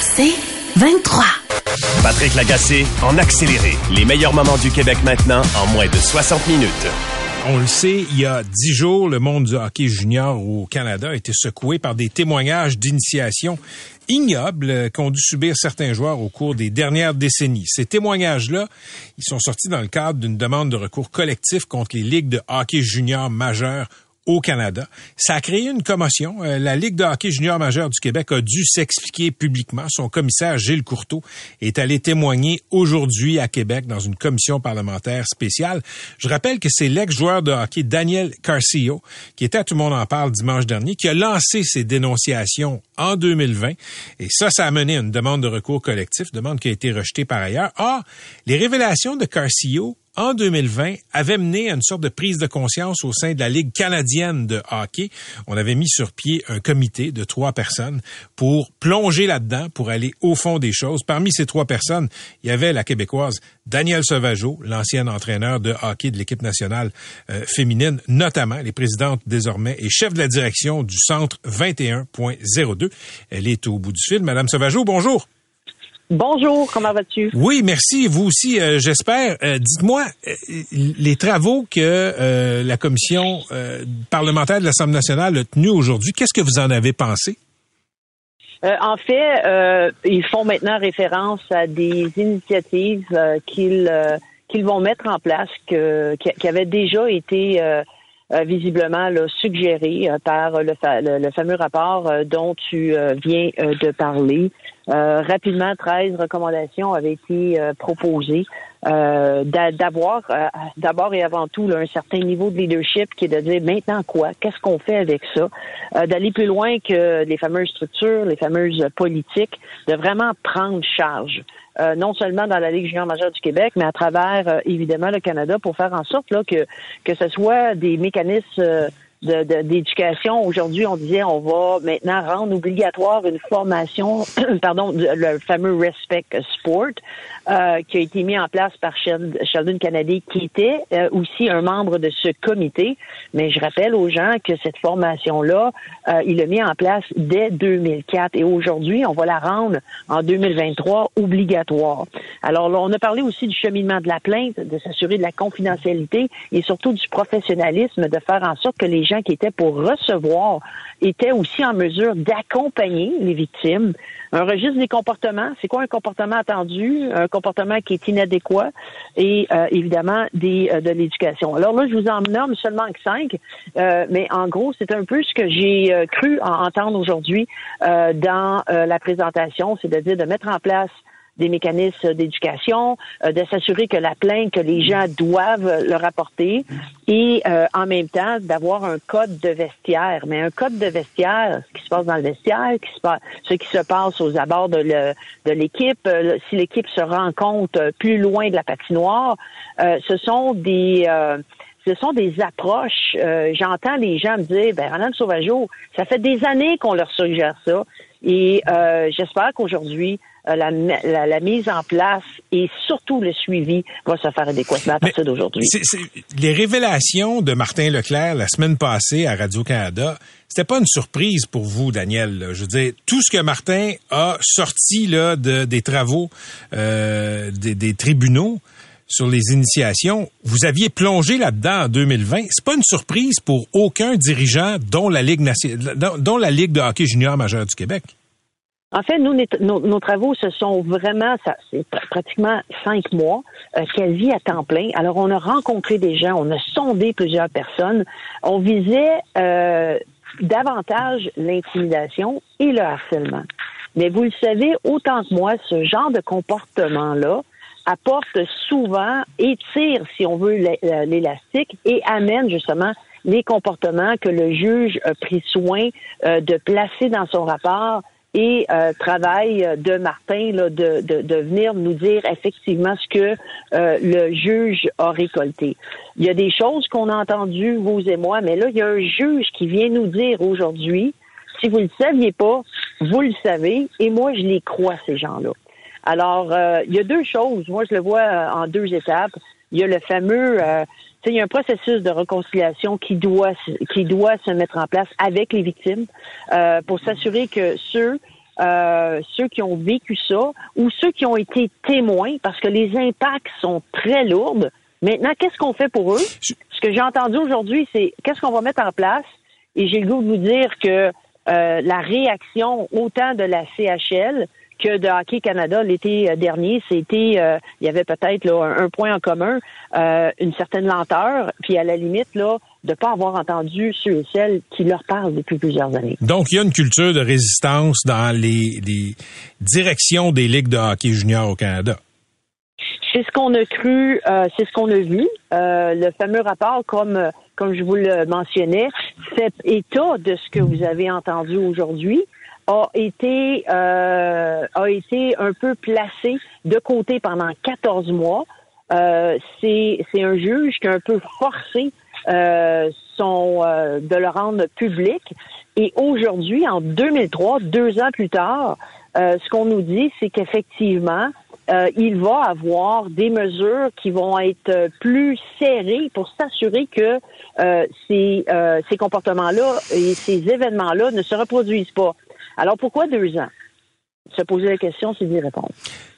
C'est 23. Patrick Lagacé en accéléré. Les meilleurs moments du Québec maintenant en moins de 60 minutes. On le sait, il y a dix jours, le monde du hockey junior au Canada a été secoué par des témoignages d'initiation ignobles qu'ont dû subir certains joueurs au cours des dernières décennies. Ces témoignages-là, ils sont sortis dans le cadre d'une demande de recours collectif contre les ligues de hockey junior majeures au Canada. Ça a créé une commotion. Euh, la Ligue de hockey junior majeur du Québec a dû s'expliquer publiquement. Son commissaire Gilles Courteau est allé témoigner aujourd'hui à Québec dans une commission parlementaire spéciale. Je rappelle que c'est l'ex-joueur de hockey Daniel Carcillo, qui était à Tout le monde en parle dimanche dernier, qui a lancé ses dénonciations en 2020. Et ça, ça a mené à une demande de recours collectif, demande qui a été rejetée par ailleurs. Or, les révélations de Carcillo en 2020, avait mené à une sorte de prise de conscience au sein de la Ligue canadienne de hockey. On avait mis sur pied un comité de trois personnes pour plonger là-dedans, pour aller au fond des choses. Parmi ces trois personnes, il y avait la Québécoise Danielle Sauvageau, l'ancienne entraîneur de hockey de l'équipe nationale euh, féminine, notamment, les présidentes désormais et chef de la direction du centre 21.02. Elle est au bout du fil. Madame Sauvageau, bonjour. Bonjour, comment vas-tu? Oui, merci. Vous aussi, euh, j'espère. Euh, dites-moi, euh, les travaux que la commission parlementaire de l'Assemblée nationale a tenus aujourd'hui, qu'est-ce que vous en avez pensé? en fait, ils font maintenant référence à des initiatives qu'ils qu'ils vont mettre en place, que, qui, avaient déjà été visiblement suggérées par le, le, fameux rapport dont tu viens de parler. Euh, rapidement, 13 recommandations avaient été euh, proposées. Euh, d'avoir d'abord et avant tout un certain niveau de leadership qui est de dire maintenant quoi, qu'est-ce qu'on fait avec ça, d'aller plus loin que les fameuses structures, les fameuses politiques, de vraiment prendre charge. non seulement dans la Ligue junior majeure du Québec, mais à travers évidemment le Canada pour faire en sorte là, que que ce soit des mécanismes d'éducation. Aujourd'hui, on disait on va maintenant rendre obligatoire une formation, pardon, le fameux Respect Sport, euh, qui a été mis en place par Sheldon Kennedy, qui était euh, aussi un membre de ce comité. Mais je rappelle aux gens que cette formation-là, euh, il l'a mis en place dès 2004 et aujourd'hui, on va la rendre en 2023 obligatoire. Alors là, on a parlé aussi du cheminement de la plainte, de s'assurer de la confidentialité et surtout du professionnalisme, de faire en sorte que les gens qui étaient pour recevoir étaient aussi en mesure d'accompagner les victimes. Un registre des comportements, c'est quoi un comportement attendu, un comportement qui est inadéquat et euh, évidemment des, euh, de l'éducation. Alors là, je vous en nomme seulement que cinq, euh, mais en gros, c'est un peu ce que j'ai cru entendre aujourd'hui dans la présentation, c'est-à-dire de mettre en place des mécanismes d'éducation, euh, de s'assurer que la plainte que les gens doivent leur apporter et euh, en même temps d'avoir un code de vestiaire. Mais un code de vestiaire, ce qui se passe dans le vestiaire, qui ce qui se passe aux abords de, l'équipe, euh, si l'équipe se rencontre plus loin de la patinoire, ce sont des ce sont des approches. J'entends les gens me dire, ben Ronan Sauvageau, ça fait des années qu'on leur suggère ça, et j'espère qu'aujourd'hui euh, la, la, mise en place et surtout le suivi va se faire adéquatement à partir d'aujourd'hui. Les révélations de Martin Leclerc la semaine passée à Radio-Canada, c'était pas une surprise pour vous, Daniel. Je veux dire, tout ce que Martin a sorti là, de, des travaux euh, des, des tribunaux, sur les initiations, vous aviez plongé là-dedans en 2020. C'est pas une surprise pour aucun dirigeant, dont la Ligue, dont la Ligue de hockey junior majeur du Québec. En fait, nous, nos, travaux, ce sont vraiment, c'est pratiquement cinq mois, euh, quasi à temps plein. Alors, on a rencontré des gens, on a sondé plusieurs personnes. On visait euh, davantage l'intimidation et le harcèlement. Mais vous le savez autant que moi, ce genre de comportement-là apporte souvent, étire, si on veut, euh, l'élastique et amène justement les comportements que le juge a pris soin de placer dans son rapport et euh, travail de Martin là, de, de, de, venir nous dire effectivement ce que euh, le juge a récolté. Il y a des choses qu'on a entendues, vous et moi, mais là, il y a un juge qui vient nous dire aujourd'hui, si vous ne le saviez pas, vous le savez, et moi, je les crois, ces gens-là. Alors, euh, il y a deux choses. Moi, je le vois en deux étapes. Il y a le fameux il y a un processus de réconciliation qui doit qui doit se mettre en place avec les victimes euh, pour s'assurer que ceux euh, ceux qui ont vécu ça ou ceux qui ont été témoins, parce que les impacts sont très lourds. Maintenant, qu'est-ce qu'on fait pour eux? Ce que j'ai entendu aujourd'hui, c'est qu'est-ce qu'on va mettre en place? Et j'ai le goût de vous dire que euh, la réaction autant de la CHL que de Hockey Canada l'été euh, dernier, c'était euh, il y avait peut-être un, point en commun, euh, une certaine lenteur, puis à la limite là de pas avoir entendu ceux et celles qui leur parlent depuis plusieurs années. Donc il y a une culture de résistance dans les, les directions des ligues de hockey junior au Canada. C'est ce qu'on a cru, c'est ce qu'on a vu. le fameux rapport, comme comme je vous le mentionnais, fait état de ce que vous avez entendu aujourd'hui a été euh, a été un peu placé de côté pendant 14 mois. Euh, c'est un juge qui a un peu forcé euh, son euh, de le rendre public. Et aujourd'hui, en 2003, deux ans plus tard, euh, ce qu'on nous dit, c'est qu'effectivement, euh, il va avoir des mesures qui vont être plus serrées pour s'assurer que ces, ces comportements-là et ces événements-là ne se reproduisent pas. Alors pourquoi deux ans? Se poser la question, c'est d'y répondre.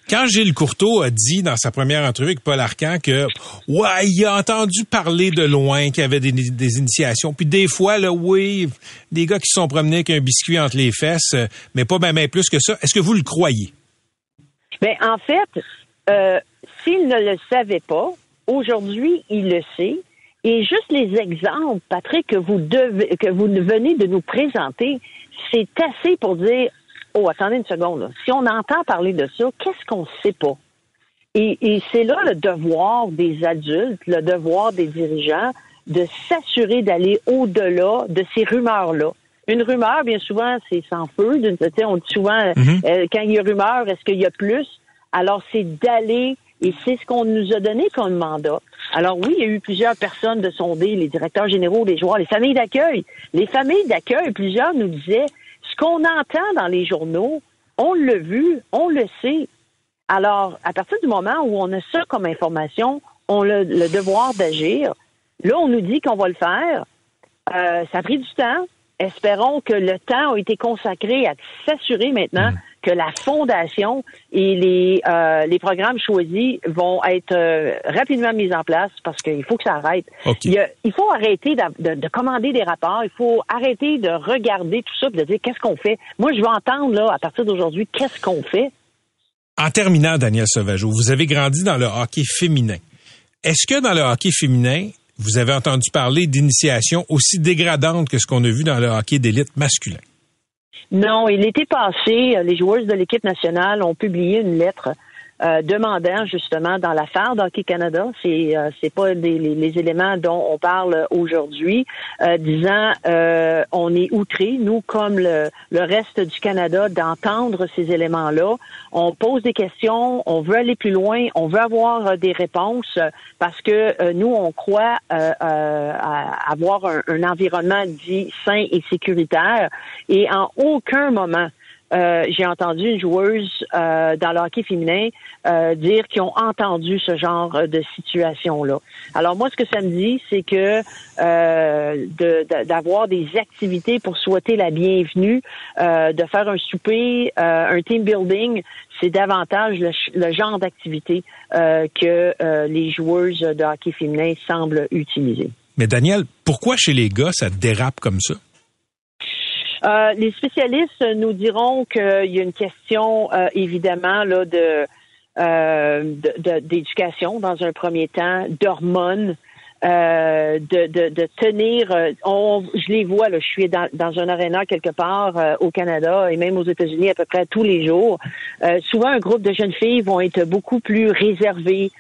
Quand Gilles Courteau a dit dans sa première entrevue avec Paul Arcan que ouais, il a entendu parler de loin qu'il y avait des, initiations, puis des fois là, oui, des gars qui se sont promenés avec un biscuit entre les fesses, mais pas même plus que ça. Est-ce que vous le croyez? Ben en fait, euh, s'il ne le savait pas, aujourd'hui il le sait. Et juste les exemples, Patrick, que vous devez, que vous venez de nous présenter, c'est assez pour dire Oh, attendez une seconde. Si on entend parler de ça, qu'est-ce qu'on ne sait pas? Et, c'est là le devoir des adultes, le devoir des dirigeants de s'assurer d'aller au-delà de ces rumeurs-là. Une rumeur, bien souvent, c'est sans feu. On dit souvent, mm-hmm. euh, quand il y a rumeur, est-ce qu'il y a plus? Alors, c'est d'aller, et c'est ce qu'on nous a donné comme mandat. Alors oui, il y a eu plusieurs personnes de sonder, les directeurs généraux, les joueurs, les familles d'accueil. Les familles d'accueil, plusieurs nous disaient, ce qu'on entend dans les journaux, on l'a vu, on le sait. Alors, à partir du moment où on a ça comme information, on a le devoir d'agir. Là, on nous dit qu'on va le faire. Euh, ça a pris du temps. Espérons que le temps a été consacré à s'assurer maintenant mm que la fondation et les, euh, les programmes choisis vont être euh, rapidement mis en place parce qu'il faut que ça arrête. Il, il, faut arrêter de, de, commander des rapports, il faut arrêter de regarder tout ça et de dire qu'est-ce qu'on fait? Moi, je veux entendre là, à partir d'aujourd'hui, qu'est-ce qu'on fait? En terminant, Daniel Sauvageau, vous avez grandi dans le hockey féminin. Est-ce que dans le hockey féminin, vous avez entendu parler d'initiations aussi dégradantes que ce qu'on a vu dans le hockey d'élite masculin? Non, il était passé, les joueuses de l'équipe nationale ont publié une lettre euh, demandant justement dans l'affaire d'Hockey Canada, c'est euh, c'est pas les, éléments dont on parle aujourd'hui, euh, disant euh, on est outré, nous comme le, le reste du Canada, d'entendre ces éléments-là. On pose des questions, on veut aller plus loin, on veut avoir des réponses parce que nous on croit avoir un, un environnement dit sain et sécuritaire et en aucun moment euh, j'ai entendu une joueuse euh, dans le hockey féminin euh, dire qu'ils ont entendu ce genre de situation-là. Alors moi, ce que ça me dit, c'est que d'avoir des activités pour souhaiter la bienvenue, de faire un souper, un team building, c'est davantage le, genre d'activité que les joueuses de hockey féminin semblent utiliser. Mais Daniel, pourquoi chez les gars ça dérape comme ça? Euh, les spécialistes nous diront qu'il y a une question euh, évidemment là de euh, d'éducation dans un premier temps, d'hormones. Euh, de, de, de, tenir. Euh, on, je les vois, là, je suis dans, dans un aréna quelque part euh, au Canada et même aux États-Unis à peu près tous les jours. Euh, souvent, un groupe de jeunes filles vont être beaucoup plus réservées,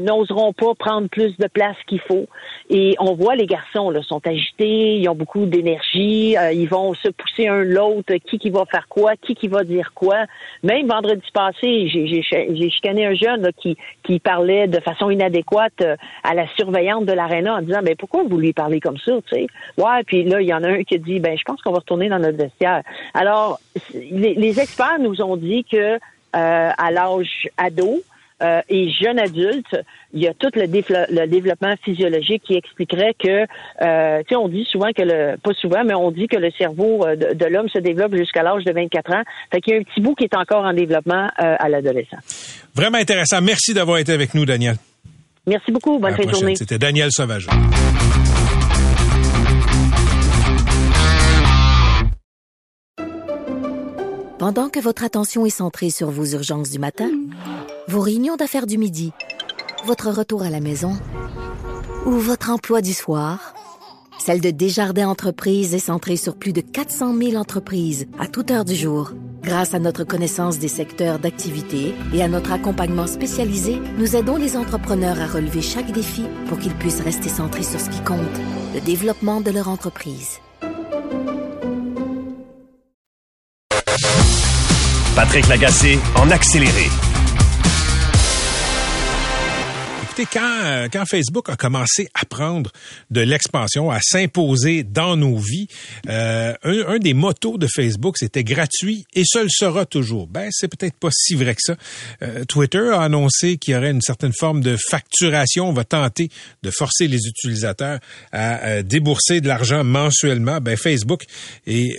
n'oseront pas prendre plus de place qu'il faut. Et on voit les garçons là, sont agités, ils ont beaucoup d'énergie, ils vont se pousser un l'autre, qui qui va faire quoi, qui qui va dire quoi. Même vendredi passé, j'ai chicané un jeune là, qui, qui parlait de façon inadéquate à la surveillante de la en disant ben pourquoi vous lui parlez comme ça, tu sais? Ouais, puis là il y en a un qui dit ben je pense qu'on va retourner dans notre vestiaire. Alors les, experts nous ont dit que euh, à l'âge ado, euh, et jeune adulte, il y a tout le, développement physiologique qui expliquerait que, euh, tu sais, on dit souvent que le, pas souvent, mais on dit que le cerveau euh, de, l'homme se développe jusqu'à l'âge de 24 ans. Fait qu'il y a un petit bout qui est encore en développement à l'adolescent. Vraiment intéressant. Merci d'avoir été avec nous, Daniel. Merci beaucoup. Bonne fin de journée. C'était Daniel Sauvage. Pendant que votre attention est centrée sur vos urgences du matin, vos réunions d'affaires du midi, votre retour à la maison ou votre emploi du soir, celle de Desjardins Entreprises est centrée sur plus de 400 000 entreprises à toute heure du jour. Grâce à notre connaissance des secteurs d'activité et à notre accompagnement spécialisé, nous aidons les entrepreneurs à relever chaque défi pour qu'ils puissent rester centrés sur ce qui compte, le développement de leur entreprise. Patrick Lagacé en accéléré. Euh, quand Facebook a commencé à prendre de l'expansion, à s'imposer dans nos vies, euh, un, des motos de Facebook, c'était gratuit et ce le sera toujours. Ben, c'est peut-être pas si vrai que ça. Euh, Twitter a annoncé qu'il y aurait une certaine forme de facturation. On va tenter de forcer les utilisateurs à débourser de l'argent mensuellement. Ben, Facebook et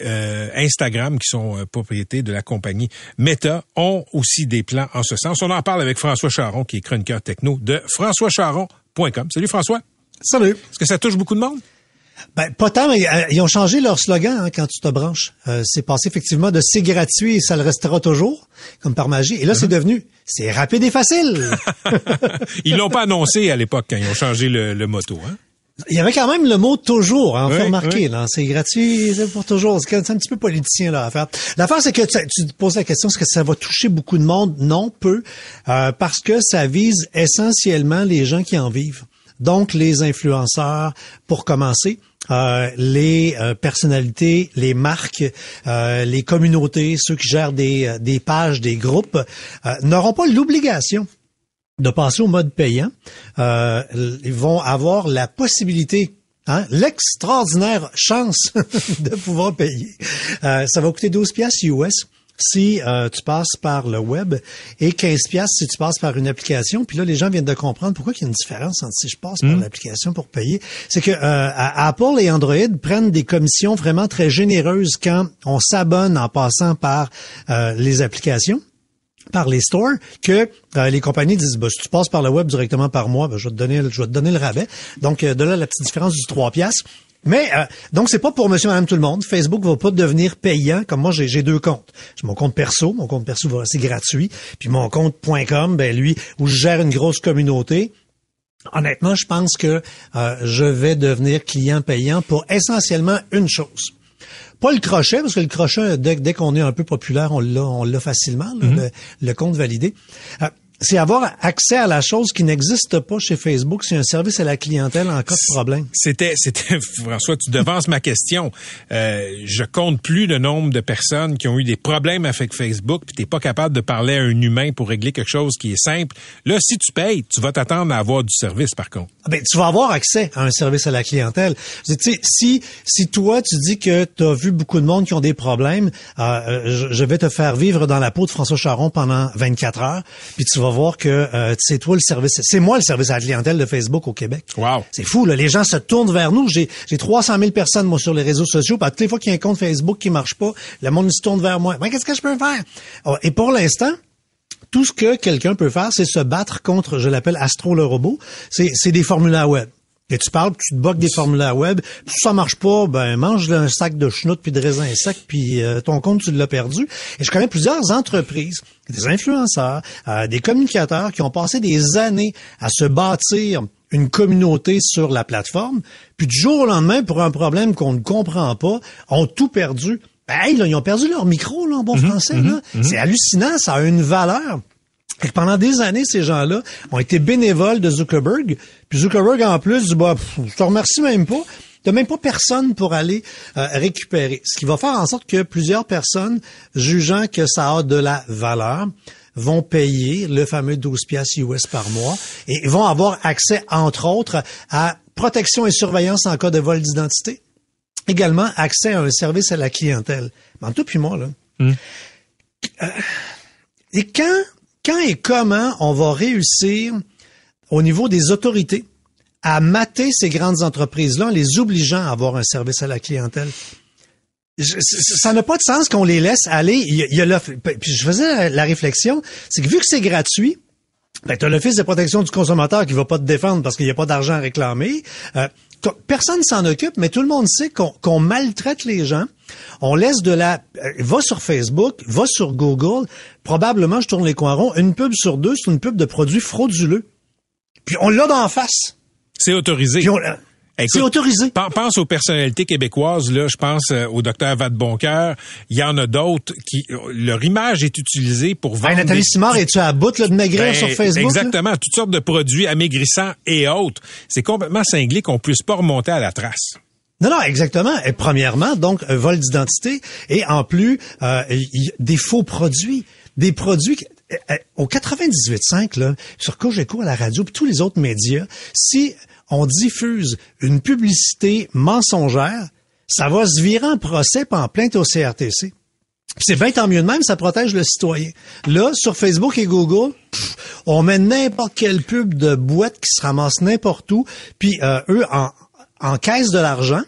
Instagram, qui sont propriétés de la compagnie Meta, ont aussi des plans en ce sens. On en parle avec François Charon, qui est chroniqueur techno de France françoischaron.com. Salut François. Salut. Est-ce que ça touche beaucoup de monde? Ben, pas tant, mais euh, ils ont changé leur slogan hein, quand tu te branches. Euh, c'est passé effectivement de c'est gratuit et ça le restera toujours, comme par magie. Et là, c'est uh-huh. devenu c'est rapide et facile. ils l'ont pas annoncé à l'époque quand ils ont changé le, le moto. Hein? Il y avait quand même le mot toujours, hein, fait remarquer, là. C'est gratuit, c'est pour toujours. C'est un petit peu politicien, là, à faire. L'affaire, c'est que tu, te poses la question, est-ce que ça va toucher beaucoup de monde? Non, peu. Euh, parce que ça vise essentiellement les gens qui en vivent. Donc, les influenceurs, pour commencer. Euh, les euh, personnalités, les marques, les communautés, ceux qui gèrent des, des pages, des groupes, n'auront pas l'obligation de passer au mode payant, euh, ils vont avoir la possibilité Hein, l'extraordinaire chance de pouvoir payer. Euh, ça va coûter 12 pièces US si euh, tu passes par le web et 15 pièces si tu passes par une application. Puis là, les gens viennent de comprendre pourquoi il y a une différence entre si je passe par hmm. l'application pour payer. C'est que Apple et Android prennent des commissions vraiment très généreuses quand on s'abonne en passant par les applications par les stores que euh, les compagnies disent bah, si tu passes par le web directement par moi, ben, je vais te donner je vais te donner le rabais. Donc euh, de là la petite différence du 3 piastres. Mais euh, donc c'est pas pour monsieur madame tout le monde. Facebook va pas devenir payant comme moi j'ai deux comptes. J'ai mon compte perso, mon compte perso va rester gratuit, puis mon compte .com ben lui où je gère une grosse communauté. Honnêtement, je pense que euh, je vais devenir client payant pour essentiellement une chose pas le crochet, parce que le crochet, dès, qu'on est un peu populaire, on l'a, on l'a facilement, mhm. le, le, compte validé. C'est avoir accès à la chose qui n'existe pas chez Facebook. C'est un service à la clientèle en cas de problème. C'était, c'était François, tu devances ma question. Euh, je compte plus le nombre de personnes qui ont eu des problèmes avec Facebook, puis t'es pas capable de parler à un humain pour régler quelque chose qui est simple. Là, si tu payes, tu vas t'attendre à avoir du service, par contre. Ah ben, tu vas avoir accès à un service à la clientèle. Tu sais, si si toi tu dis que tu as vu beaucoup de monde qui ont des problèmes, euh, euh, je vais te faire vivre dans la peau de François Charon pendant 24 heures, puis tu vas voir que euh, c'est toi le service, c'est moi le service à la clientèle de Facebook au Québec. Wow. C'est fou, là. Les gens se tournent vers nous. J'ai, j'ai 300 000 personnes, moi, sur les réseaux sociaux. Puis toutes les fois qu'il y a un compte Facebook qui marche pas, le monde se tourne vers moi. Mais qu'est-ce que je peux faire? Oh, et pour l'instant, tout ce que quelqu'un peut faire, c'est se battre contre, je l'appelle Astro le robot. C'est, c'est des formulaires web. Et tu parles, tu te boques des formulaires web, si ça marche pas, ben mange un sac de chenoute puis de raisins secs, puis euh, ton compte tu l'as perdu. Et je connais plusieurs entreprises, des influenceurs, euh, des communicateurs qui ont passé des années à se bâtir une communauté sur la plateforme, puis du jour au lendemain, pour un problème qu'on ne comprend pas, ont tout perdu. Ben, ils ont perdu leur micro, là, en bon mhm, français. Mhm. C'est hallucinant, ça a une valeur. Et pendant des années, ces gens-là ont été bénévoles de Zuckerberg. Puis Zuckerberg, en plus, dit, bah, je te remercie même pas. Il n'y a même pas personne pour aller euh, récupérer. Ce qui va faire en sorte que plusieurs personnes, jugeant que ça a de la valeur, vont payer le fameux 12 piastres US par mois et vont avoir accès, entre autres, à protection et surveillance en cas de vol d'identité. Également, accès à un service à la clientèle. Mais en tout puis moi, là. Hmm. Euh, et quand, quand et comment on va réussir au niveau des autorités à mater ces grandes entreprises-là en les obligeant à avoir un service à la clientèle? ça n'a pas de sens qu'on les laisse aller. Puis je faisais la réflexion, c'est que vu que c'est gratuit, ben, tu as l'Office de protection du consommateur qui va pas te défendre parce qu'il n'y a pas d'argent à réclamer. Euh, personne s'en occupe, mais tout le monde sait qu'on maltraite les gens. On laisse de la... Euh, va sur Facebook, va sur Google. Probablement, je tourne les coins ronds, une pub sur deux, c'est une pub de produits frauduleux. Puis on l'a d'en face. C'est autorisé. c'est autorisé. Pense aux personnalités québécoises, là. Je pense euh, au docteur Vadeboncoeur. Il y en a d'autres qui, leur image est utilisée pour vendre. Nathalie des... Simard, es-tu à bout de maigrir ben, sur Facebook? Exactement. Toutes sortes de produits amaigrissants et autres. C'est complètement cinglé qu'on puisse pas remonter à la trace. Non, non, exactement. Et premièrement, donc, un vol d'identité et en plus, euh, des faux produits. Des produits euh, euh, au 98.5, là, sur Cogeco à la radio, puis tous les autres médias, si on diffuse une publicité mensongère, ça va se virer en procès pas en plainte au CRTC. C'est 20 ans mieux de même, ça protège le citoyen. Là, sur Facebook et Google, on met n'importe quelle pub de boîte qui se ramasse n'importe où, puis euh, eux, en, en caisse de l'argent,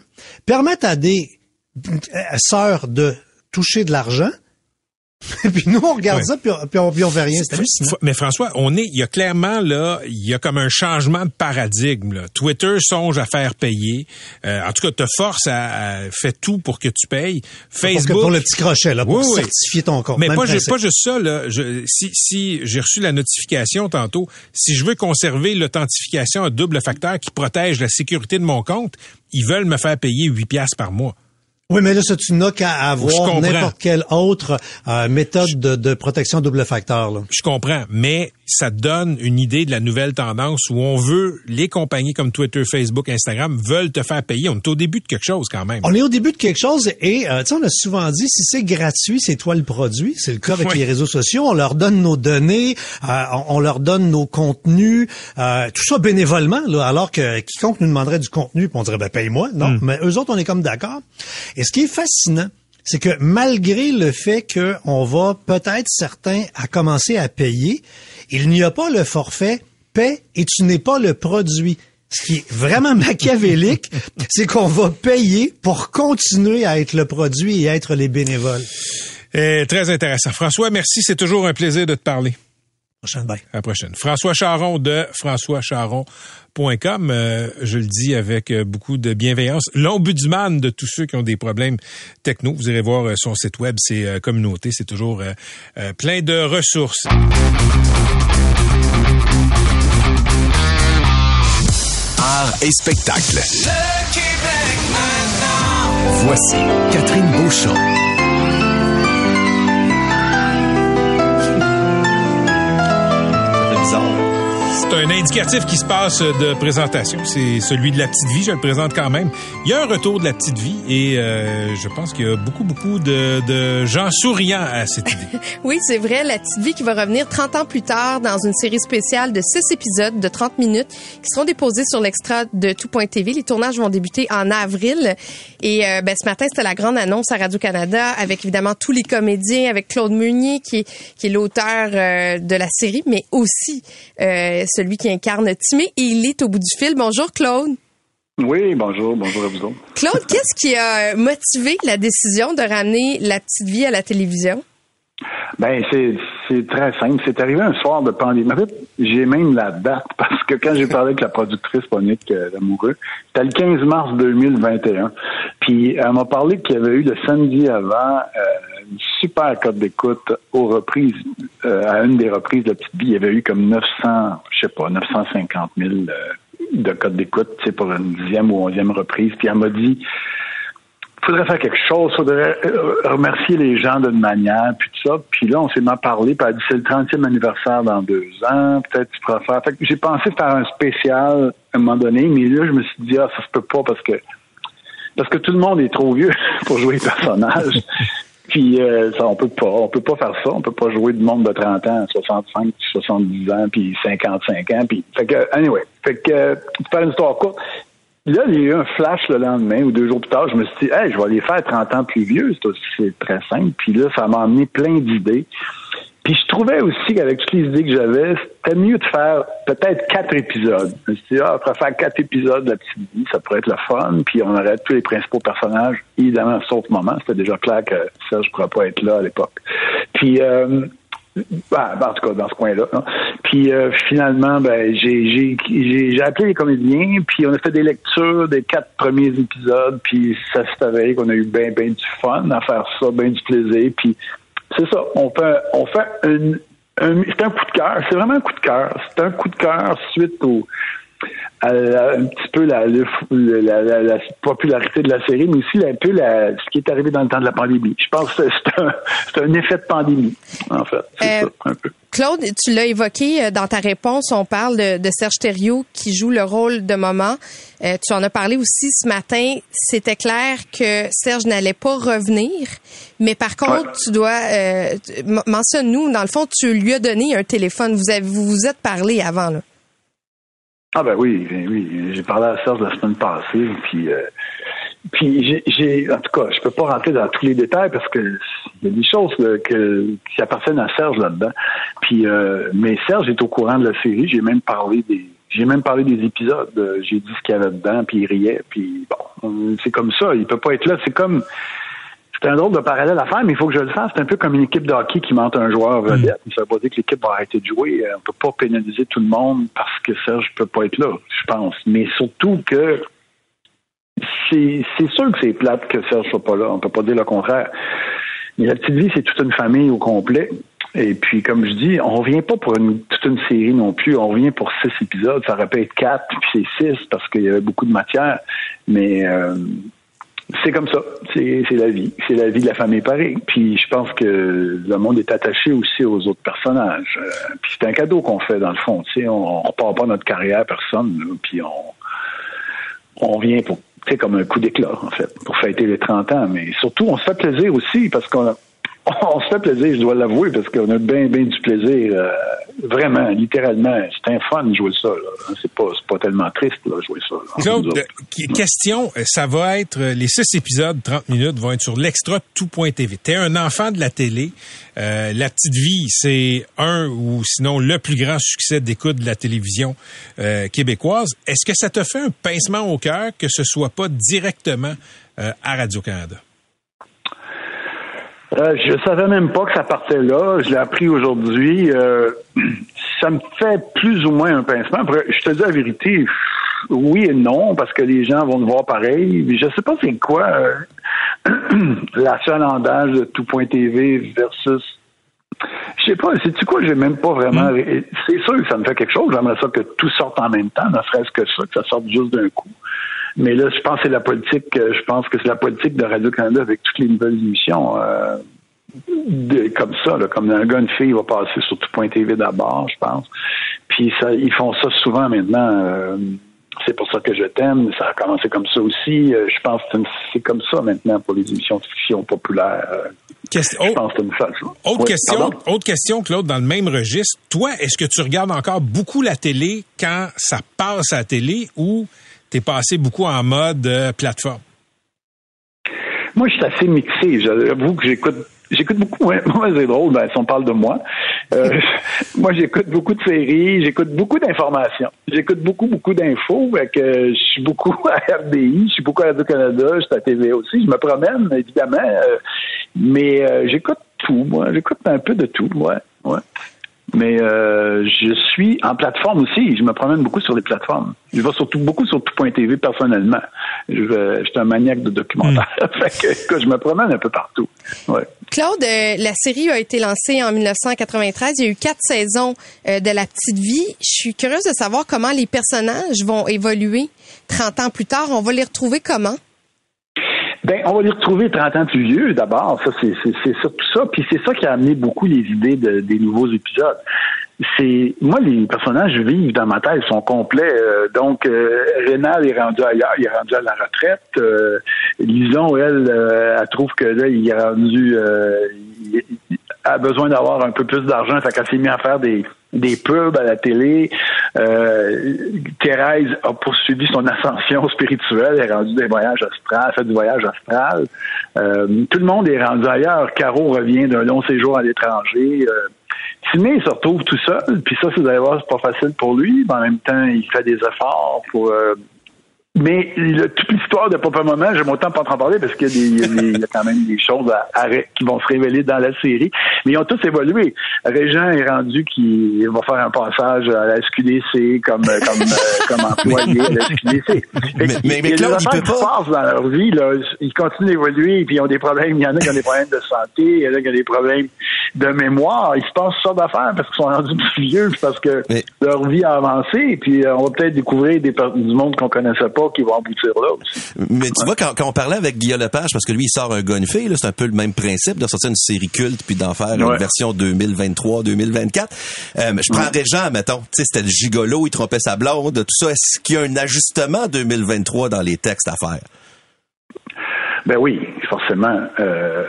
permettent à des sœurs de toucher de l'argent, et puis nous, on regarde ça, puis on, puis, fait rien. C'est Mais François, on est, il y a clairement là, il y a comme un changement de paradigme. Là. Twitter songe à faire payer. Euh, en tout cas, te force à, faire tout pour que tu payes. Facebook pour le petit crochet là, pour certifier ton compte. Mais pas, pas, juste ça là. Je, si si j'ai reçu la notification tantôt, si je veux conserver l'authentification à double facteur qui protège la sécurité de mon compte, ils veulent me faire payer 8 piastres par mois. Oui, mais là, ça, tu n'as qu'à avoir n'importe quelle autre euh, méthode de, de, protection double facteur. Là. Je comprends, mais ça donne une idée de la nouvelle tendance où on veut, les compagnies comme Twitter, Facebook, Instagram veulent te faire payer. On est au début de quelque chose quand même. On est au début de quelque chose et euh, tu sais, on a souvent dit, si c'est gratuit, c'est toi le produit. C'est le cas avec les réseaux sociaux. On leur donne nos données, euh, on, leur donne nos contenus, tout ça bénévolement, là, alors que quiconque nous demanderait du contenu, on dirait, ben paye-moi. Non, hmm. mais eux autres, on est comme d'accord. Et ce qui est fascinant, c'est que malgré le fait qu'on va peut-être certains à commencer à payer, il n'y a pas le forfait paie et tu n'es pas le produit. Ce qui est vraiment machiavélique, c'est qu'on va payer pour continuer à être le produit et être les bénévoles. Et eh, très intéressant. François, merci. C'est toujours un plaisir de te parler. À la prochaine. François Charon de François Charon euh, je le dis avec euh, beaucoup de bienveillance, l'ombudsman de tous ceux qui ont des problèmes techno. Vous irez voir euh, son site web, c'est communauté, c'est toujours plein de ressources. Art et spectacle. Le Québec maintenant. Voici Catherine Beauchamp. C'est un indicatif qui se passe de présentation. C'est celui de la petite vie. Je le présente quand même. Il y a un retour de la petite vie et euh, je pense qu'il y a beaucoup, beaucoup de, de gens souriants à cette idée. oui, c'est vrai. La petite vie qui va revenir 30 ans plus tard dans une série spéciale de 6 épisodes de 30 minutes qui seront déposés sur l'extra de tout.tv. Les tournages vont débuter en avril. Et euh, ben, ce matin, c'était la grande annonce à Radio-Canada avec évidemment tous les comédiens, avec Claude Meunier qui est, qui est l'auteur euh, de la série, mais aussi celui qui incarne Timé, et il est au bout du fil. Bonjour Claude. Oui, bonjour, bonjour à vous Claude, qu'est-ce qui a motivé la décision de ramener la petite vie à la télévision? Ben, c'est très simple. C'est arrivé un soir de pandémie. En fait, j'ai même la date parce que quand j'ai parlé avec la productrice Monique euh, Lamoureux, c'était le 15 mars 2021. Puis elle m'a parlé qu'il y avait eu le samedi avant euh, une super cote d'écoute aux reprises, euh, à une des reprises de la petite vie. Il y avait eu comme 900, je sais pas, 950 000 de code d'écoute, sais, pour une dixième ou onzième reprise. Puis elle m'a dit, faudrait faire quelque chose, faudrait euh, remercier les gens d'une manière, puis tout ça. Puis là, on s'est mal parlé, puis elle a dit, c'est le 30e anniversaire dans deux ans, peut-être tu pourras faire. Fait que j'ai pensé faire un spécial à un moment donné, mais là, je me suis dit, ah, ça se peut pas parce que parce que tout le monde est trop vieux pour jouer le personnage. Puis euh, ça, on peut pas, on peut pas faire ça. On peut pas jouer du monde de 30 ans, 65, 70 ans, puis 55 ans. Puis fait que anyway, fait que euh, pour faire une histoire courte. Là, il y a eu un flash le lendemain ou deux jours plus tard. Je me suis dit, hey, je vais aller faire 30 ans plus vieux. C'est très simple. Puis là, ça m'a amené plein d'idées. Puis je trouvais aussi qu'avec toutes les idées que j'avais, c'était mieux de faire peut-être quatre épisodes. Je me suis dit, ah, après faire quatre épisodes de la petite vie, ça pourrait être le fun. Puis on aurait tous les principaux personnages, évidemment, sauf moment. C'était déjà clair que Serge ne pourrait pas être là à l'époque. Puis euh, ben, en tout cas, dans ce coin-là. Hein. Puis euh, finalement, ben, j'ai, j'ai, appelé les comédiens, puis on a fait des lectures des quatre premiers épisodes, puis ça s'est avéré qu'on a eu bien, bien du fun à faire ça, bien du plaisir. Puis c'est ça. On fait, on fait une, un, c'est un coup de cœur. C'est vraiment un coup de cœur. C'est un coup de cœur suite au, à, un petit peu la, la, la, popularité de la série, mais aussi un peu la, ce qui est arrivé dans le temps de la pandémie. Je pense que c'est un, c'est un effet de pandémie, en fait. C'est euh, ça, un peu. Claude, tu l'as évoqué euh, dans ta réponse, on parle de, de, Serge Thériault qui joue le rôle de maman. Euh, tu en as parlé aussi ce matin. C'était clair que Serge n'allait pas revenir, mais par contre, tu dois euh, mentionne-nous. Dans le fond, tu lui as donné un téléphone. Vous avez, vous vous êtes parlé avant là. Ah ben oui, oui. J'ai parlé à Serge la semaine passée, puis euh, puis j'ai, en tout cas, je peux pas rentrer dans tous les détails parce que il y a des choses que, qui appartiennent à Serge là-dedans. Puis, euh, mais Serge est au courant de la série. J'ai même parlé des, j'ai même parlé des épisodes. J'ai dit ce qu'il y avait dedans, puis il riait. Puis bon, c'est comme ça. Il peut pas être là. C'est comme, c'est un drôle de parallèle à faire, mais il faut que je le fasse. C'est un peu comme une équipe de hockey qui monte un joueur vedette. Ça veut pas dire que l'équipe va arrêter de jouer. On peut pas pénaliser tout le monde parce que Serge peut pas être là, je pense. Mais surtout que c'est sûr que c'est plate que Serge soit pas là. On peut pas dire le contraire. Mais la petite vie, c'est toute une famille au complet. Et puis, comme je dis, on revient pas pour une, toute une série non plus. On revient pour six épisodes. Ça aurait pu être quatre, puis c'est six parce qu'il y avait beaucoup de matière. Mais euh, c'est comme ça. C'est la vie. C'est la vie de la famille pareil. Puis je pense que le monde est attaché aussi aux autres personnages. Euh, puis c'est un cadeau qu'on fait dans le fond. Tu sais, on, on part pas notre carrière personne. puis on on vient pour c'est comme un coup d'éclat, en fait, pour fêter les 30 ans. Mais surtout, on se fait plaisir aussi parce qu'on on se fait plaisir, je dois l'avouer, parce qu'on a bien, bien du plaisir. Euh, vraiment, littéralement. C'est un fun de jouer ça. C'est pas, pas tellement triste de jouer ça. Claude, question, ça va être, les six épisodes, 30 minutes, vont être sur l'extra tout.tv. T'es un enfant de la télé. Euh, la petite vie, c'est un ou sinon le plus grand succès d'écoute de la télévision euh, québécoise. Est-ce que ça te fait un pincement au cœur que ce soit pas directement à Radio-Canada? Euh, je savais même pas que ça partait là. Je l'ai appris aujourd'hui. Euh, ça me fait plus ou moins un pincement. je te dis la vérité, oui et non, parce que les gens vont le voir pareil. Je sais pas c'est quoi euh, l'âge de tout.tv versus je sais pas, c'est-tu quoi, j'ai même pas vraiment. Hmm. C'est sûr que ça me fait quelque chose. J'aimerais ça que tout sorte en même temps, ne serait-ce que ça, que ça sorte juste d'un coup. Mais là, je pense que c'est la politique, euh, je pense que c'est la politique de Radio-Canada avec toutes les nouvelles émissions. Euh, comme ça, là, comme un gars, une fille va passer sur tout.tv d'abord, je pense. Puis ça, ils font ça souvent maintenant. Euh, c'est pour ça que je t'aime. Ça a commencé comme ça aussi. je pense que c'est comme ça maintenant pour les émissions de fiction populaires. je pense que Autre, question, autre question, Claude, dans le même registre. Toi, est-ce que tu regardes encore beaucoup la télé quand ça passe à la télé ou passé beaucoup en mode euh, plateforme? Moi, je suis assez mixé. J'avoue que j'écoute J'écoute beaucoup, ouais. moi c'est drôle, ben, si on parle de moi. Euh, moi j'écoute beaucoup de séries, j'écoute beaucoup d'informations. J'écoute beaucoup, beaucoup d'infos. que je suis beaucoup à RDI, je suis beaucoup à Radio-Canada, je suis à TV aussi. Je me promène, évidemment. Euh, mais j'écoute tout, moi. J'écoute un peu de tout, ouais. ouais. Mais euh, je suis en plateforme aussi. Je me promène beaucoup sur les plateformes. Je vais surtout beaucoup sur tout.tv personnellement. Je, vais, je suis un maniaque de documentaire. Hmm. fait que, je me promène un peu partout. Ouais. Claude, euh, la série a été lancée en 1993. Il y a eu quatre saisons euh, de La Petite Vie. Je suis curieuse de savoir comment les personnages vont évoluer 30 ans plus tard. On va les retrouver comment? Ben, on va les retrouver 30 ans plus vieux, d'abord. Ça, c'est, surtout ça. Puis c'est ça qui a amené beaucoup les idées de- des nouveaux épisodes. C'est moi, les personnages vivent dans ma tête, ils sont complets. Euh, donc, euh, Rénal est rendu ailleurs, il est rendu à la retraite. Euh, Lison, elle, euh, elle trouve que là, il est rendu, euh, il a besoin d'avoir un peu plus d'argent, fait qu'elle s'est mis à faire des des pubs à la télé. Euh, Thérèse a poursuivi son ascension spirituelle, elle est rendue des voyages astrales, fait du voyage astral. Euh, tout le monde est rendu ailleurs. Caro revient d'un long séjour à l'étranger. Euh, Timé se retrouve tout seul, puis ça, c'est pas facile pour lui, mais en même temps, il fait des efforts pour. euh, mais le- toute l'histoire de Papa Moment, j'aime autant pas en parler parce qu'il y, a des- y quand même des choses à- qui vont se révéler dans la série. Mais ils ont tous évolué. Régent est rendu qui va faire un passage à la SQDC comme, comme, euh, comme employé à la SQDC. Mais- mais- mais Claude, il peut pas- dans leur vie. Là. Ils continuent d'évoluer puis ils ont des problèmes. Il y en a qui ont des problèmes de santé, il y en a qui ont des problèmes de mémoire. Il se passe sortes d'affaires parce qu'ils sont rendus plus vieux parce que Mais- leur vie a avancé. Puis euh, on va peut-être découvrir des per- du monde qu'on connaissait pas qui vont aboutir là aussi. Mais tu vois, quand, quand on parlait avec Guillaume Lepage, parce que lui, il sort un là, c'est un peu le même principe de sortir une série culte puis d'en faire une version 2023-2024. Euh, je prends Régent, mettons, tu sais, c'était le gigolo, il trompait sa blonde, tout ça. Est-ce qu'il y a un ajustement 2023 dans les textes à faire? Ben oui, forcément. Euh,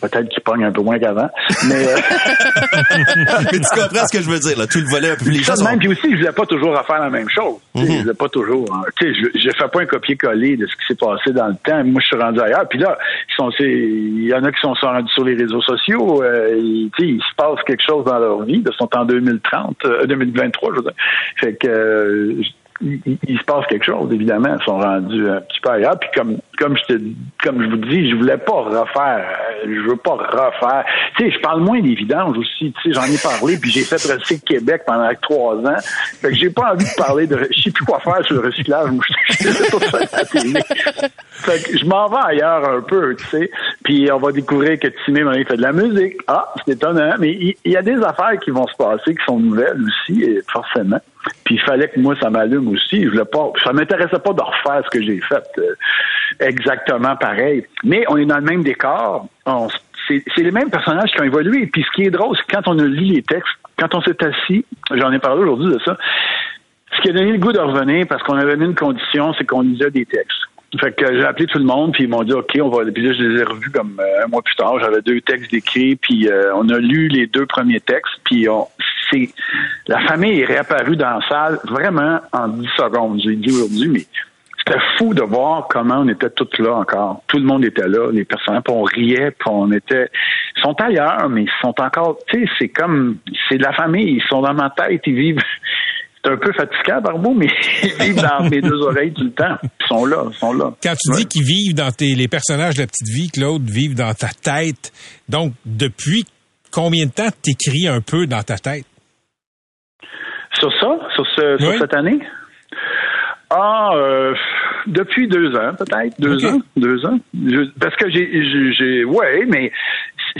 peut-être qu'il pogne un peu moins qu'avant. Mais euh, Mais tu comprends ce que je veux dire, là, tout le volet plus les gens même, puis aussi, je voulais pas toujours refaire la même chose. Sais, Mhm. Je voulais pas toujours. hein. Tu sais, je, je fais pas un copier-coller de ce qui s'est passé dans le temps. Moi, je suis rendu ailleurs. Puis là, ils sont, c'est- il y en a qui sont rendus sur les réseaux sociaux. Euh, ils- tu sais, il se passe quelque chose dans leur vie. Ils sont en 2030, euh, 2023, je veux dire. Fait que euh, il, il- se passe quelque chose, évidemment. Ils sont rendus un petit peu ailleurs. Puis comme comme je te comme je vous dis, je voulais pas refaire. euh, Je veux pas refaire. Tu sais, je parle moins des vidanges aussi. Tu sais, j'en ai parlé. Puis j'ai fait Recycle Québec pendant trois ans. Fait que j'ai pas envie de parler de. Je sais plus quoi faire sur le recyclage. Fait que je m'en vais ailleurs un peu, tu sais. Puis on va découvrir que Timé m'a fait de la musique. Ah, c'est étonnant. Mais il y, a des affaires qui vont se passer qui sont nouvelles aussi, forcément. Puis il fallait que moi ça m'allume aussi. Je pas. Ça m'intéressait pas de refaire ce que j'ai fait euh, exactement pareil. Mais on est dans le même décor. C'est les mêmes personnages qui ont évolué. Puis ce qui est drôle, c'est quand on a lu les textes, quand on s'est assis, j'en ai parlé aujourd'hui de ça, ce qui a donné le goût de revenir, parce qu'on avait mis une condition, c'est qu'on lisait des textes. Fait que j'ai appelé tout le monde, puis ils m'ont dit OK, on va. Puis là, je les ai revus comme euh, un mois plus tard. J'avais deux textes d'écrits, puis euh, on a lu les deux premiers textes, puis on, c'est la famille est réapparue dans la salle vraiment en 10 secondes. J'ai dit aujourd'hui, mais c'était fou de voir comment on était tous là encore. Tout le monde était là, les personnages, puis on riait, puis on était. Ils sont ailleurs, mais ils sont encore. Tu sais, c'est comme c'est de la famille. Ils sont dans ma tête, ils vivent. C'est un peu fatigant par bout, mais ils vivent dans mes deux oreilles tout le temps. Ils sont là, ils sont là. Quand tu Ouais. dis qu'ils vivent dans tes, les personnages de la petite vie, Claude, vivent dans ta tête. Donc, depuis combien de temps t'écris un peu dans ta tête? Sur ça, sur, ce, sur cette année? Ah, euh, depuis deux ans, peut-être. Deux ans. Deux ans. Je- parce que j'ai, j'ai, ouais, mais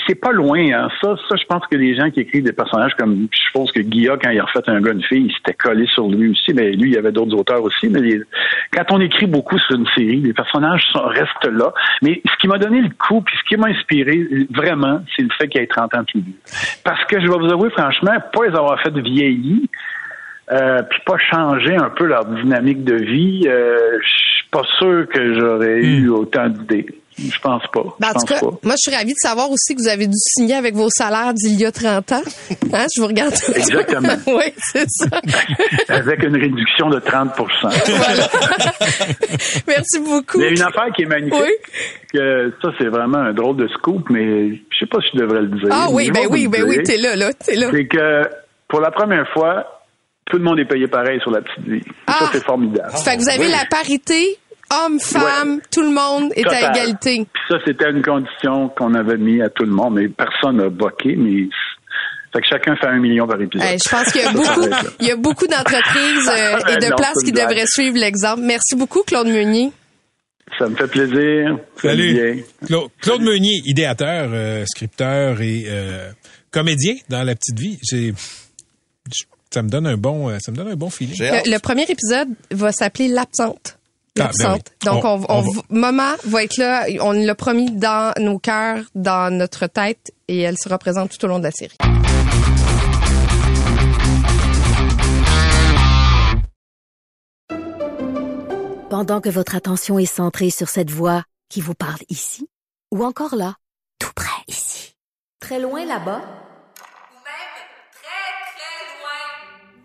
c'est pas loin, hein. Ça, ça, je pense que les gens qui écrivent des personnages comme, je suppose que Guilla, quand il a refait un gars, une fille, il s'était collé sur lui aussi, mais lui, il y avait d'autres auteurs aussi, mais les- quand on écrit beaucoup sur une série, les personnages sont- restent là. Mais ce qui m'a donné le coup, puis ce qui m'a inspiré, vraiment, c'est le fait qu'il y ait 30 ans vieux. Parce que je vais vous avouer, franchement, pas les avoir fait vieillir, euh, puis pas changer un peu leur dynamique de vie, euh, je suis pas sûr que j'aurais eu autant d'idées. Je pense pas. Ben, en tout cas, pas. moi, je suis ravie de savoir aussi que vous avez dû signer avec vos salaires d'il y a 30 ans. Hein, je vous regarde. Exactement. oui, c'est ça. Avec une réduction de 30% Merci beaucoup. Il y a une affaire qui est magnifique. Oui. Que ça, c'est vraiment un drôle de scoop, mais je sais pas si je devrais le dire. Ah oui, ben vais oui, ben oui, t'es là, là, t'es là. C'est que pour la première fois, tout le monde est payé pareil sur la petite vie. Et Ah. Ça, c'est formidable. Fait que vous avez la parité, homme, femme, tout le monde est à égalité. Puis ça, c'était une condition qu'on avait mis à tout le monde, mais personne n'a boqué, mais Fait que chacun fait un million par épisode. je pense qu'il y a beaucoup, il y a beaucoup d'entreprises euh, et de places qui devraient suivre l'exemple. Merci beaucoup, Claude Meunier. Ça me fait plaisir. Salut. Claude, Meunier, idéateur, euh, scripteur et euh, comédien dans La Petite Vie. Ça me donne un bon, ça me donne un bon feeling. Le, premier épisode va s'appeler L'absente. Ah, L'absente. Donc, on, on, Maman va être là. On l'a promis dans nos cœurs, dans notre tête, et elle sera présente tout au long de la série. Pendant que votre attention est centrée sur cette voix qui vous parle ici, ou encore là, tout près ici, très loin là-bas, ou même très, très loin,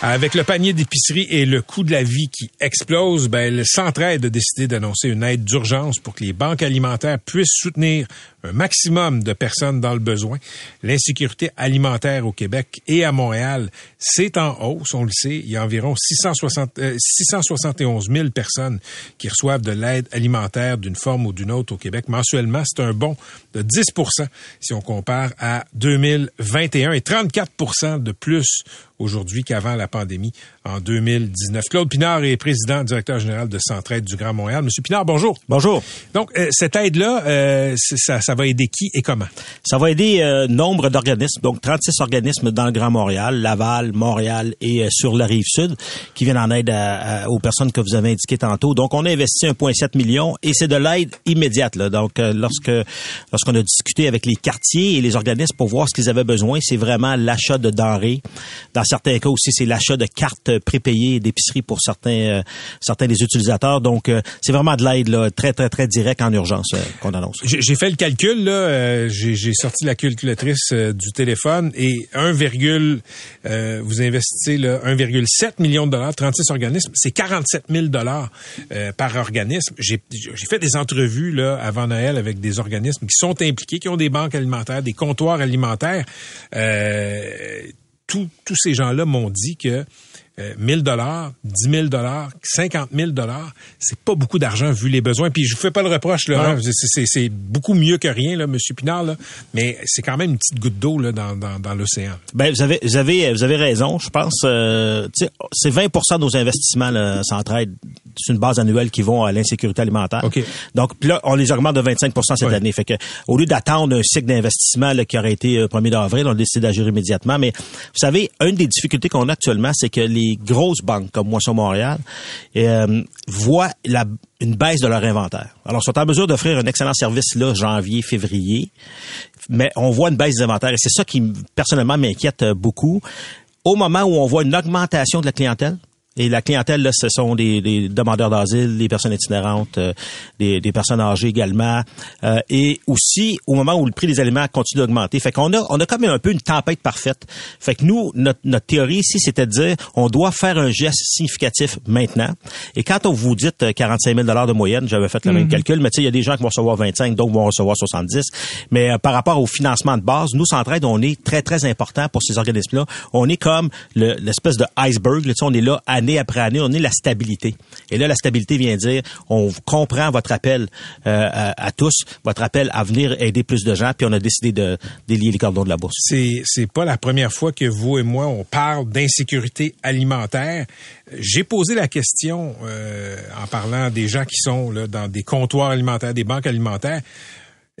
Avec le panier d'épicerie et le coût de la vie qui explose, ben, le Centraide a décidé d'annoncer une aide d'urgence pour que les banques alimentaires puissent soutenir un maximum de personnes dans le besoin. L'insécurité alimentaire au Québec et à Montréal, c'est en hausse, on le sait. Il y a environ 660, 671 000 personnes qui reçoivent de l'aide alimentaire d'une forme ou d'une autre au Québec. Mensuellement, c'est un bond de 10% si on compare à 2021 et 34% de plus aujourd'hui qu'avant la pandémie en 2019. Claude Pinard est président directeur général de Centraide du Grand Montréal. Monsieur Pinard, bonjour. Bonjour. Donc, euh, cette aide-là, euh, ça, ça, va aider qui et comment? Ça va aider euh, nombre d'organismes, donc 36 organismes dans le Grand Montréal, Laval, Montréal et euh, sur la rive sud, qui viennent en aide aux personnes que vous avez indiquées tantôt. Donc, on a investi 1,7 million et c'est de l'aide immédiate. Là. Donc, lorsque lorsqu'on a discuté avec les quartiers et les organismes pour voir ce qu'ils avaient besoin, c'est vraiment l'achat de denrées. Dans certains cas aussi, c'est l'achat de cartes prépayées d'épicerie pour certains euh, certains des utilisateurs. Donc, euh, c'est vraiment de l'aide très, très, très directe en urgence euh, qu'on annonce. J'ai fait le calcul, là. J'ai sorti la calculatrice du téléphone et 1, vous investissez 1,7 million de dollars, 36 organismes, c'est 47 000 dollars par organisme. J'ai fait des entrevues là avant Noël avec des organismes qui sont impliqués, qui ont des banques alimentaires, des comptoirs alimentaires. tous ces gens-là m'ont dit que 1000 euh, dollars, 10 000 dollars, 50 000 dollars, c'est pas beaucoup d'argent vu les besoins. Puis je vous fais pas le reproche là, hein. c'est beaucoup mieux que rien là, Monsieur Pinard là, mais c'est quand même une petite goutte d'eau là dans, dans, dans l'océan. Ben vous avez vous avez vous avez raison. Je pense euh, c'est 20% de nos investissements là, s'entraident c'est une base annuelle qui vont à l'insécurité alimentaire. Donc là, on les augmente de 25% cette année. Fait que au lieu d'attendre un cycle d'investissement qui aurait été 1er euh, d'avril, on a décidé d'agir immédiatement. Mais vous savez, une des difficultés qu'on a actuellement, c'est que les grosses banques comme Moisson Montréal euh, voient la, une baisse de leur inventaire. Alors, ils sont en mesure d'offrir un excellent service là, janvier, février, mais on voit une baisse des inventaires et c'est ça qui, personnellement, m'inquiète beaucoup. Au moment où on voit une augmentation de la clientèle, et la clientèle, là, ce sont des, des demandeurs d'asile, des personnes itinérantes, euh, des, des, personnes âgées également. Euh, et aussi, au moment où le prix des aliments continue d'augmenter. Fait qu'on a, on a comme un peu une tempête parfaite. Fait que nous, notre, notre théorie ici, c'était de dire, on doit faire un geste significatif maintenant. Et quand on vous dit 45 000 de moyenne, j'avais fait le même mhm. calcul, mais tu sais, il y a des gens qui vont recevoir 25, d'autres vont recevoir 70. Mais euh, par rapport au financement de base, nous, Centraide, on est très, très important pour ces organismes-là. On est comme l'espèce de iceberg. Là, on est là année après année, on est la stabilité. Et là, la stabilité vient dire, on comprend votre appel euh, à, tous, votre appel à venir aider plus de gens, puis on a décidé de délier les cordons de la bourse. C'est c'est pas la première fois que vous et moi on parle d'insécurité alimentaire. J'ai posé la question euh, en parlant des gens qui sont là, dans des comptoirs alimentaires, des banques alimentaires.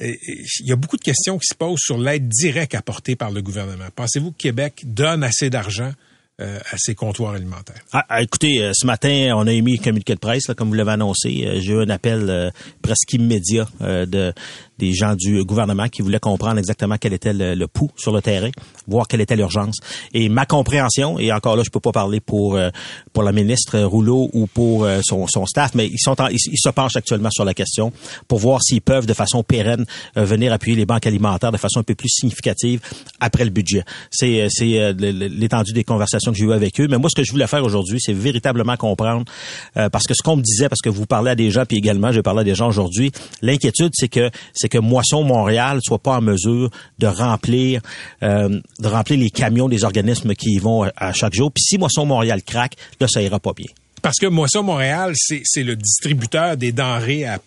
Il y a beaucoup de questions qui se posent sur l'aide directe apportée par le gouvernement. Pensez-vous que Québec donne assez d'argent euh, à ces comptoirs alimentaires. Ah, ah, écoutez, euh, ce matin, on a émis un communiqué de presse, comme vous l'avez annoncé. Euh, j'ai eu un appel presque immédiat de des gens du gouvernement qui voulaient comprendre exactement quel était le, le pouls sur le terrain, voir quelle était l'urgence. Et ma compréhension, et encore là, je peux pas parler pour euh, pour la ministre Rouleau ou pour euh, son, son staff, mais ils sont ils, se penchent actuellement sur la question pour voir s'ils peuvent de façon pérenne venir appuyer les banques alimentaires de façon un peu plus significative après le budget. C'est c'est l'étendue des conversations que j'ai eues avec eux. Mais moi, ce que je voulais faire aujourd'hui, c'est véritablement comprendre parce que ce qu'on me disait, parce que vous parlez à des gens, puis également, je parlais à des gens aujourd'hui, l'inquiétude, c'est que c'est que Moisson Montréal soit pas en mesure de remplir euh, de remplir les camions des organismes qui y vont à chaque jour. Puis si Moisson Montréal craque, là, ça ira pas bien. Parce que Moisson Montréal, c'est le distributeur des denrées à,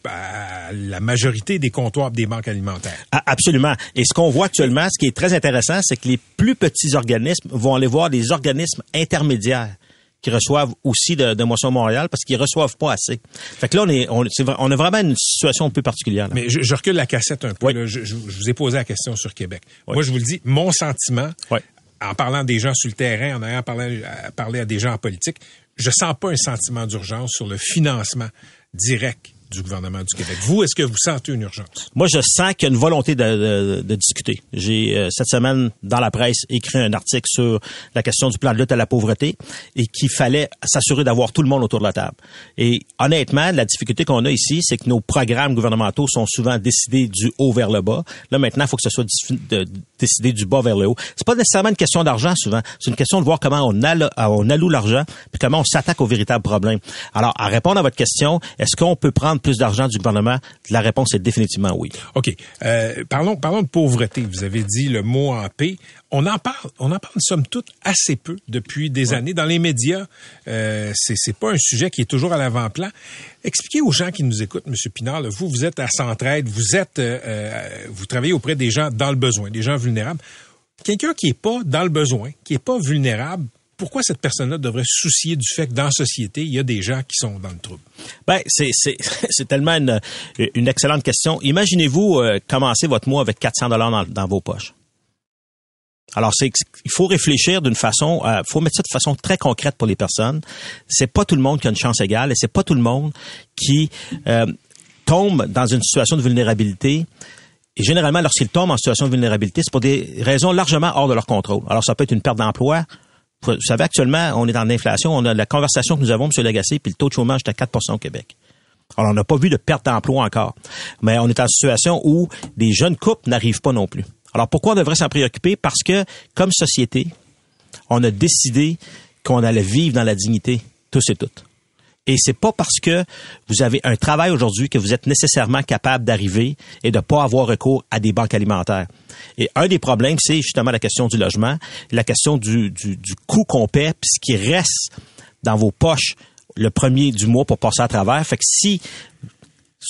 la majorité des comptoirs des banques alimentaires. absolument. Et ce qu'on voit actuellement, ce qui est très intéressant, c'est que les plus petits organismes vont aller voir des organismes intermédiaires qui reçoivent aussi de, de Moisson Montréal parce qu'ils reçoivent pas assez. Fait que là, on est, on, on a vraiment une situation un peu particulière. Mais je, je, recule la cassette un peu. Je, je, vous ai posé la question sur Québec. Moi, je vous le dis, mon sentiment, en parlant des gens sur le terrain, en ayant parlé, parlé à des gens en politique, je sens pas un sentiment d'urgence sur le financement direct du gouvernement du Québec. Vous, est-ce que vous sentez une urgence? Moi, je sens qu'il y a une volonté de, de, discuter. J'ai, euh, cette semaine, dans la presse, écrit un article sur la question du plan de lutte à la pauvreté et qu'il fallait s'assurer d'avoir tout le monde autour de la table. Et honnêtement, la difficulté qu'on a ici, c'est que nos programmes gouvernementaux sont souvent décidés du haut vers le bas. Là, maintenant, il faut que ce soit décidé du bas vers le haut. C'est pas nécessairement une question d'argent, souvent. C'est une question de voir comment on, on alloue l'argent puis comment on s'attaque aux véritables problèmes. Alors, à répondre à votre question, est-ce qu'on peut prendre plus d'argent du gouvernement? La réponse est définitivement oui. OK. Euh, parlons, parlons de pauvreté. Vous avez dit le mot en paix. On en parle, on en parle somme toute assez peu depuis des années. Dans les médias, euh, c'est, pas un sujet qui est toujours à l'avant-plan. Expliquez aux gens qui nous écoutent, M. Pinard, vous, vous êtes à Centraide, vous êtes, euh, euh, vous travaillez auprès des gens dans le besoin, des gens vulnérables. Quelqu'un qui est pas dans le besoin, qui est pas vulnérable, pourquoi cette personne-là devrait se soucier du fait que dans la société, il y a des gens qui sont dans le trouble? Ben, c'est, tellement une, une excellente question. Imaginez-vous euh, commencer votre mois avec 400 dollars dans, dans, vos poches. Alors, c'est, il faut réfléchir d'une façon, il euh, faut mettre ça de façon très concrète pour les personnes. C'est pas tout le monde qui a une chance égale et c'est pas tout le monde qui euh, tombe dans une situation de vulnérabilité. Et généralement, lorsqu'ils tombent en situation de vulnérabilité, c'est pour des raisons largement hors de leur contrôle. Alors, ça peut être une perte d'emploi, vous savez, actuellement, on est dans l'inflation. On a la conversation que nous avons, M. Lagacé, puis le taux de chômage est à 4% au Québec. Alors, on n'a pas vu de perte d'emploi encore. Mais on est en situation où des jeunes couples n'arrivent pas non plus. Alors, pourquoi on devrait s'en préoccuper? Parce que, comme société, on a décidé qu'on allait vivre dans la dignité, tous et toutes. Et c'est pas parce que vous avez un travail aujourd'hui que vous êtes nécessairement capable d'arriver et de pas avoir recours à des banques alimentaires. Et un des problèmes, c'est justement la question du logement, la question du, du, du coût qu'on paie, puis ce qui reste dans vos poches le premier du mois pour passer à travers. Fait que si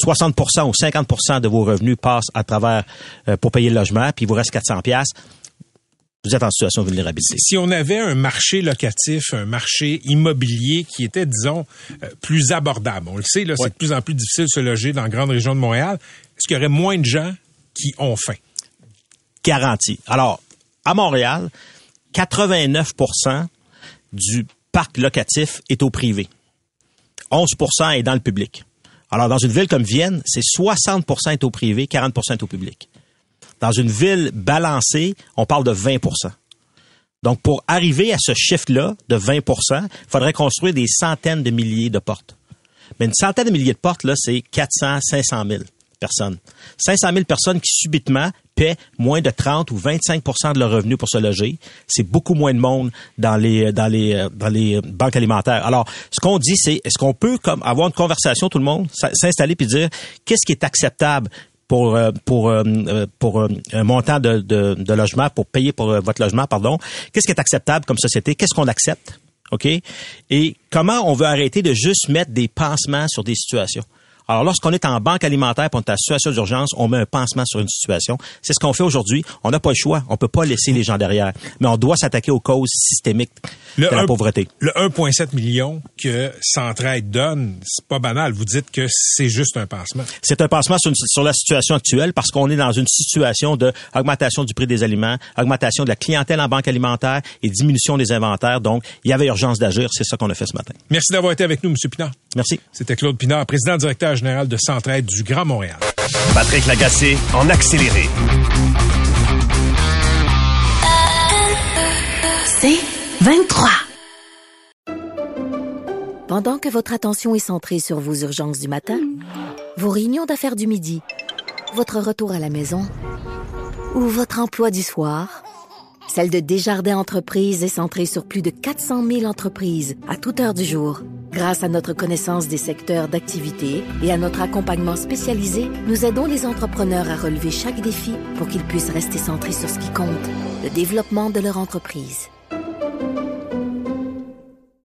60% ou 50% de vos revenus passent à travers euh, pour payer le logement, puis il vous reste 400 pièces, vous êtes en situation de vulnérabilité. Si on avait un marché locatif, un marché immobilier qui était, disons, euh, plus abordable, on le sait, là, c'est de plus en plus difficile de se loger dans la grande région de Montréal, est-ce qu'il y aurait moins de gens qui ont faim? Garantie. Alors, à Montréal, 89% du parc locatif est au privé. 11% est dans le public. Alors, dans une ville comme Vienne, c'est 60 est au privé, 40 est au public. Dans une ville balancée, on parle de 20% donc, pour arriver à ce chiffre-là de 20% il faudrait construire des centaines de milliers de portes. Mais une centaine de milliers de portes, là, c'est 400, 500 000 personnes. 500 000 personnes qui subitement paient moins de 30 ou 25% de leur revenu pour se loger. C'est beaucoup moins de monde dans les dans les dans les banques alimentaires. Alors, ce qu'on dit, c'est est-ce qu'on peut comme avoir une conversation tout le monde, s'installer puis dire qu'est-ce qui est acceptable pour euh, pour euh, euh, pour un montant de, de, de logement pour payer pour votre logement pardon. Qu'est-ce qui est acceptable comme société? Qu'est-ce qu'on accepte? OK? Et comment on veut arrêter de juste mettre des pansements sur des situations? Alors, lorsqu'on est en banque alimentaire pour une situation d'urgence, on met un pansement sur une situation. C'est ce qu'on fait aujourd'hui. On n'a pas le choix. On peut pas laisser les gens derrière. Mais on doit s'attaquer aux causes systémiques de la pauvreté. Le 1,7 million que Centraide donne, c'est pas banal. Vous dites que c'est juste un pansement. C'est un pansement sur, la situation actuelle parce qu'on est dans une situation de augmentation du prix des aliments, augmentation de la clientèle en banque alimentaire et diminution des inventaires. Donc, il y avait urgence d'agir. C'est ça qu'on a fait ce matin. Merci d'avoir été avec nous, M. Pinard. Merci. C'était Claude Pinard, président directeur général de Centraide du Grand Montréal. Patrick Lagacé en accéléré. C'est 23. Pendant que votre attention est centrée sur vos urgences du matin, vos réunions d'affaires du midi, votre retour à la maison ou votre emploi du soir, celle de Desjardins Entreprises est centrée sur plus de 400 000 entreprises à toute heure du jour. Grâce à notre connaissance des secteurs d'activité et à notre accompagnement spécialisé, nous aidons les entrepreneurs à relever chaque défi pour qu'ils puissent rester centrés sur ce qui compte, le développement de leur entreprise.